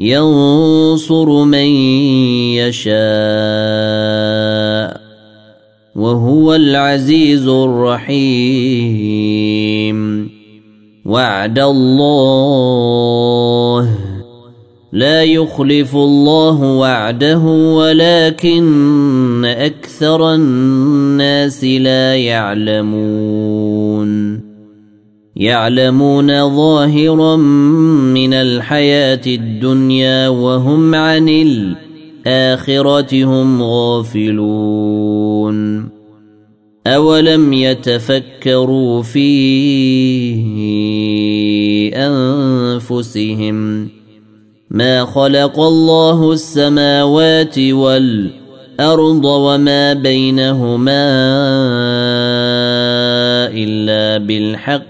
ينصر من يشاء وهو العزيز الرحيم. وعد الله. لا يخلف الله وعده ولكن أكثر الناس لا يعلمون. يعلمون ظاهرا من الحياة الدنيا وهم عن الآخرة هم غافلون. أولم يتفكروا في أنفسهم ما خلق الله السماوات والأرض وما بينهما إلا بالحق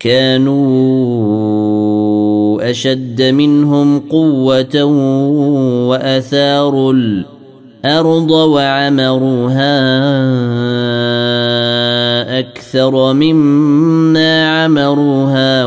كانوا أشد منهم قوة وأثاروا الأرض وعمروها أكثر مما عمروها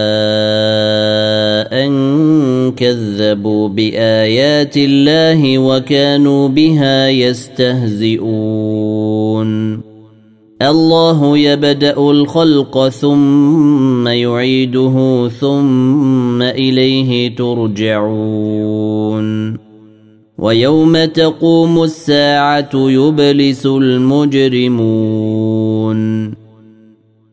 كذبوا بآيات الله وكانوا بها يستهزئون. الله يبدأ الخلق ثم يعيده ثم إليه ترجعون. ويوم تقوم الساعة يبلس المجرمون.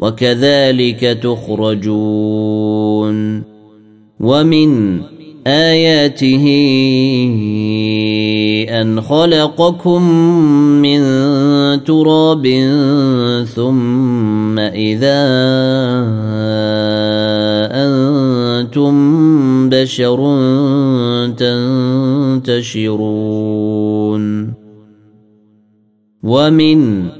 وكذلك تخرجون. ومن آياته أن خلقكم من تراب ثم إذا أنتم بشر تنتشرون. ومن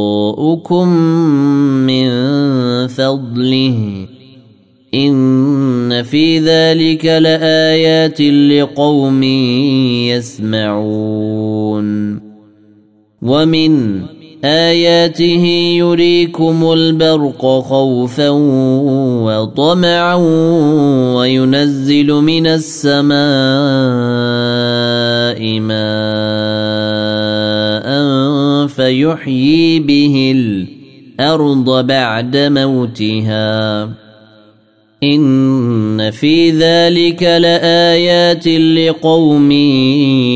وابتغاؤكم من فضله إن في ذلك لآيات لقوم يسمعون ومن آياته يريكم البرق خوفا وطمعا وينزل من السماء ماء فيحيي به الأرض بعد موتها. إن في ذلك لآيات لقوم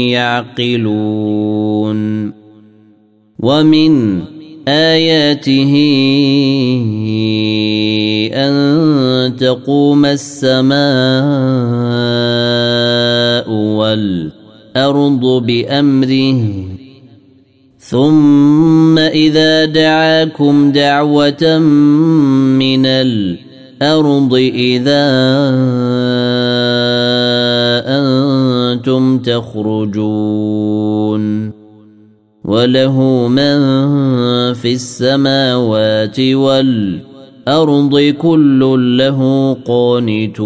يعقلون. ومن آياته أن تقوم السماء والأرض بأمره ثم إذا دعاكم دعوة من الأرض الأرض إذا أنتم تخرجون وله من في السماوات والأرض كل له قانتون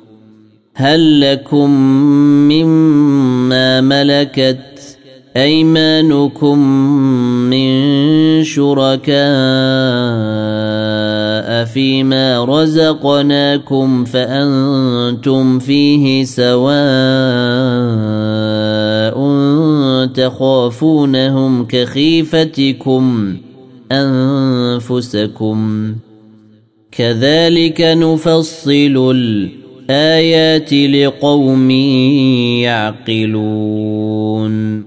هل لكم مما ملكت أيمانكم من شركاء فيما رزقناكم فأنتم فيه سواء تخافونهم كخيفتكم أنفسكم. كذلك نفصل الايات لقوم يعقلون.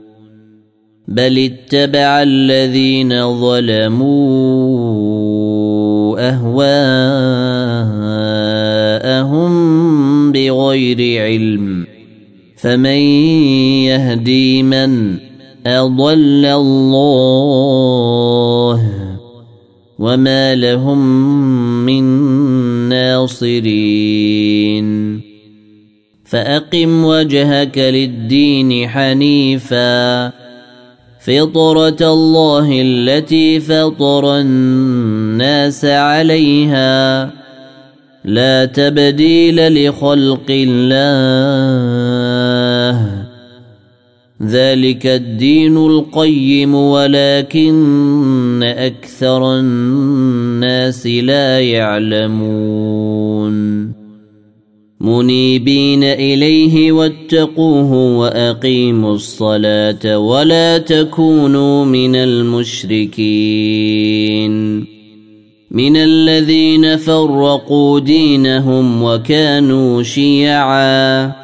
بل اتبع الذين ظلموا أهواءهم بغير علم. فمن يهدي من أضل الله وما لهم من ناصرين فأقم وجهك للدين حنيفا. فطرة الله التي فطر الناس عليها. لا تبديل لخلق الله. ذلك الدين القيم ولكن أكثر الناس لا يعلمون. منيبين إليه واتقوه وأقيموا الصلاة ولا تكونوا من المشركين. من الذين فرقوا دينهم وكانوا شيعا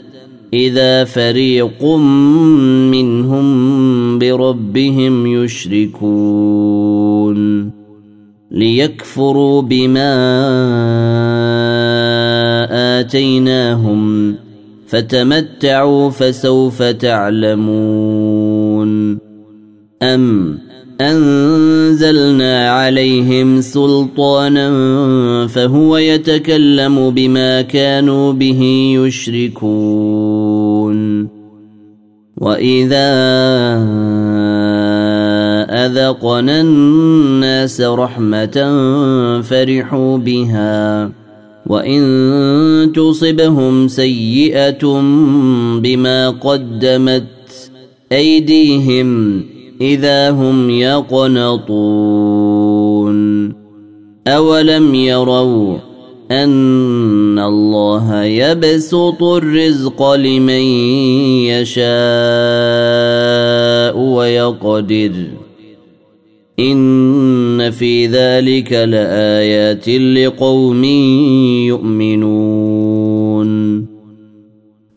إذا فريق منهم بربهم يشركون ليكفروا بما آتيناهم فتمتعوا فسوف تعلمون أم أنزلنا عليهم سلطانا فهو يتكلم بما كانوا به يشركون. وإذا أذقنا الناس رحمة فرحوا بها وإن تصبهم سيئة بما قدمت أيديهم إذا هم يقنطون. أولم يروا أن الله يبسط الرزق لمن يشاء ويقدر. إن في ذلك لآيات لقوم يؤمنون.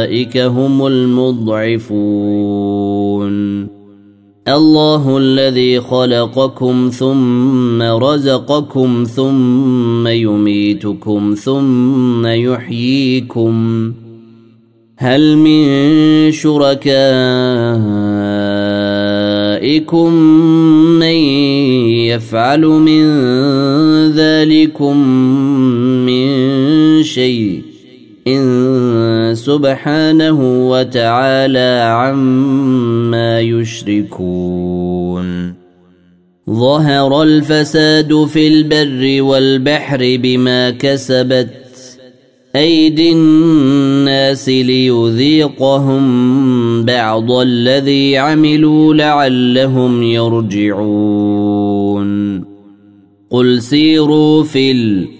فاولئك هم المضعفون الله الذي خلقكم ثم رزقكم ثم يميتكم ثم يحييكم هل من شركائكم من يفعل من ذلكم من شيء إن سبحانه وتعالى عما يشركون. ظهر الفساد في البر والبحر بما كسبت أيدي الناس ليذيقهم بعض الذي عملوا لعلهم يرجعون. قل سيروا في الأرض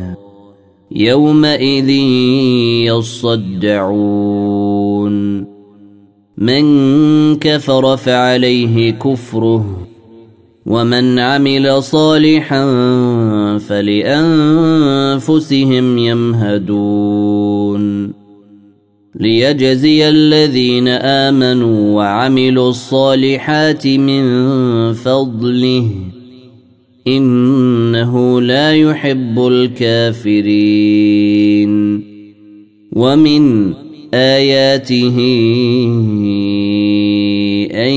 يومئذ يصدعون. من كفر فعليه كفره ومن عمل صالحا فلأنفسهم يمهدون. ليجزي الذين آمنوا وعملوا الصالحات من فضله إنه لا يحب الكافرين. ومن آياته أن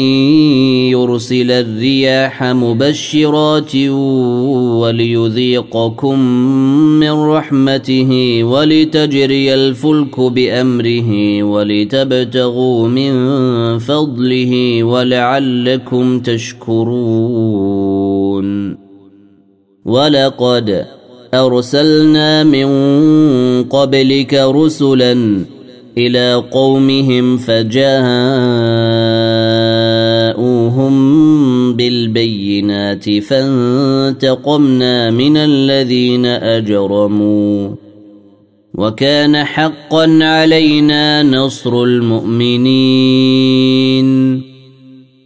يرسل الرياح مبشرات وليذيقكم من رحمته ولتجري الفلك بأمره ولتبتغوا من فضله ولعلكم تشكرون. ولقد أرسلنا من قبلك رسلا إلى قومهم فجاءوهم بالبينات فانتقمنا من الذين أجرموا وكان حقا علينا نصر المؤمنين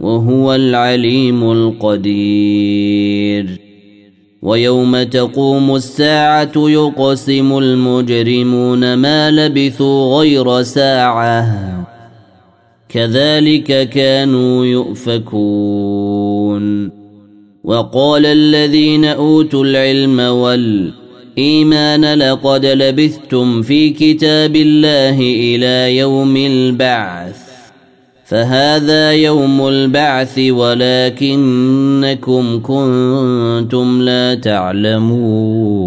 وهو العليم القدير. ويوم تقوم الساعة يقسم المجرمون ما لبثوا غير ساعة. كذلك كانوا يؤفكون. وقال الذين أوتوا العلم والإيمان لقد لبثتم في كتاب الله إلى يوم البعث. فهذا يوم البعث ولكنكم كنتم لا تعلمون.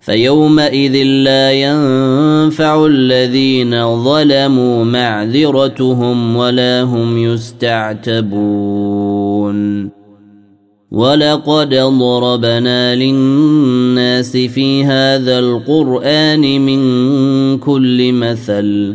فيومئذ لا ينفع الذين ظلموا معذرتهم ولا هم يستعتبون. ولقد ضربنا للناس في هذا القرآن من كل مثل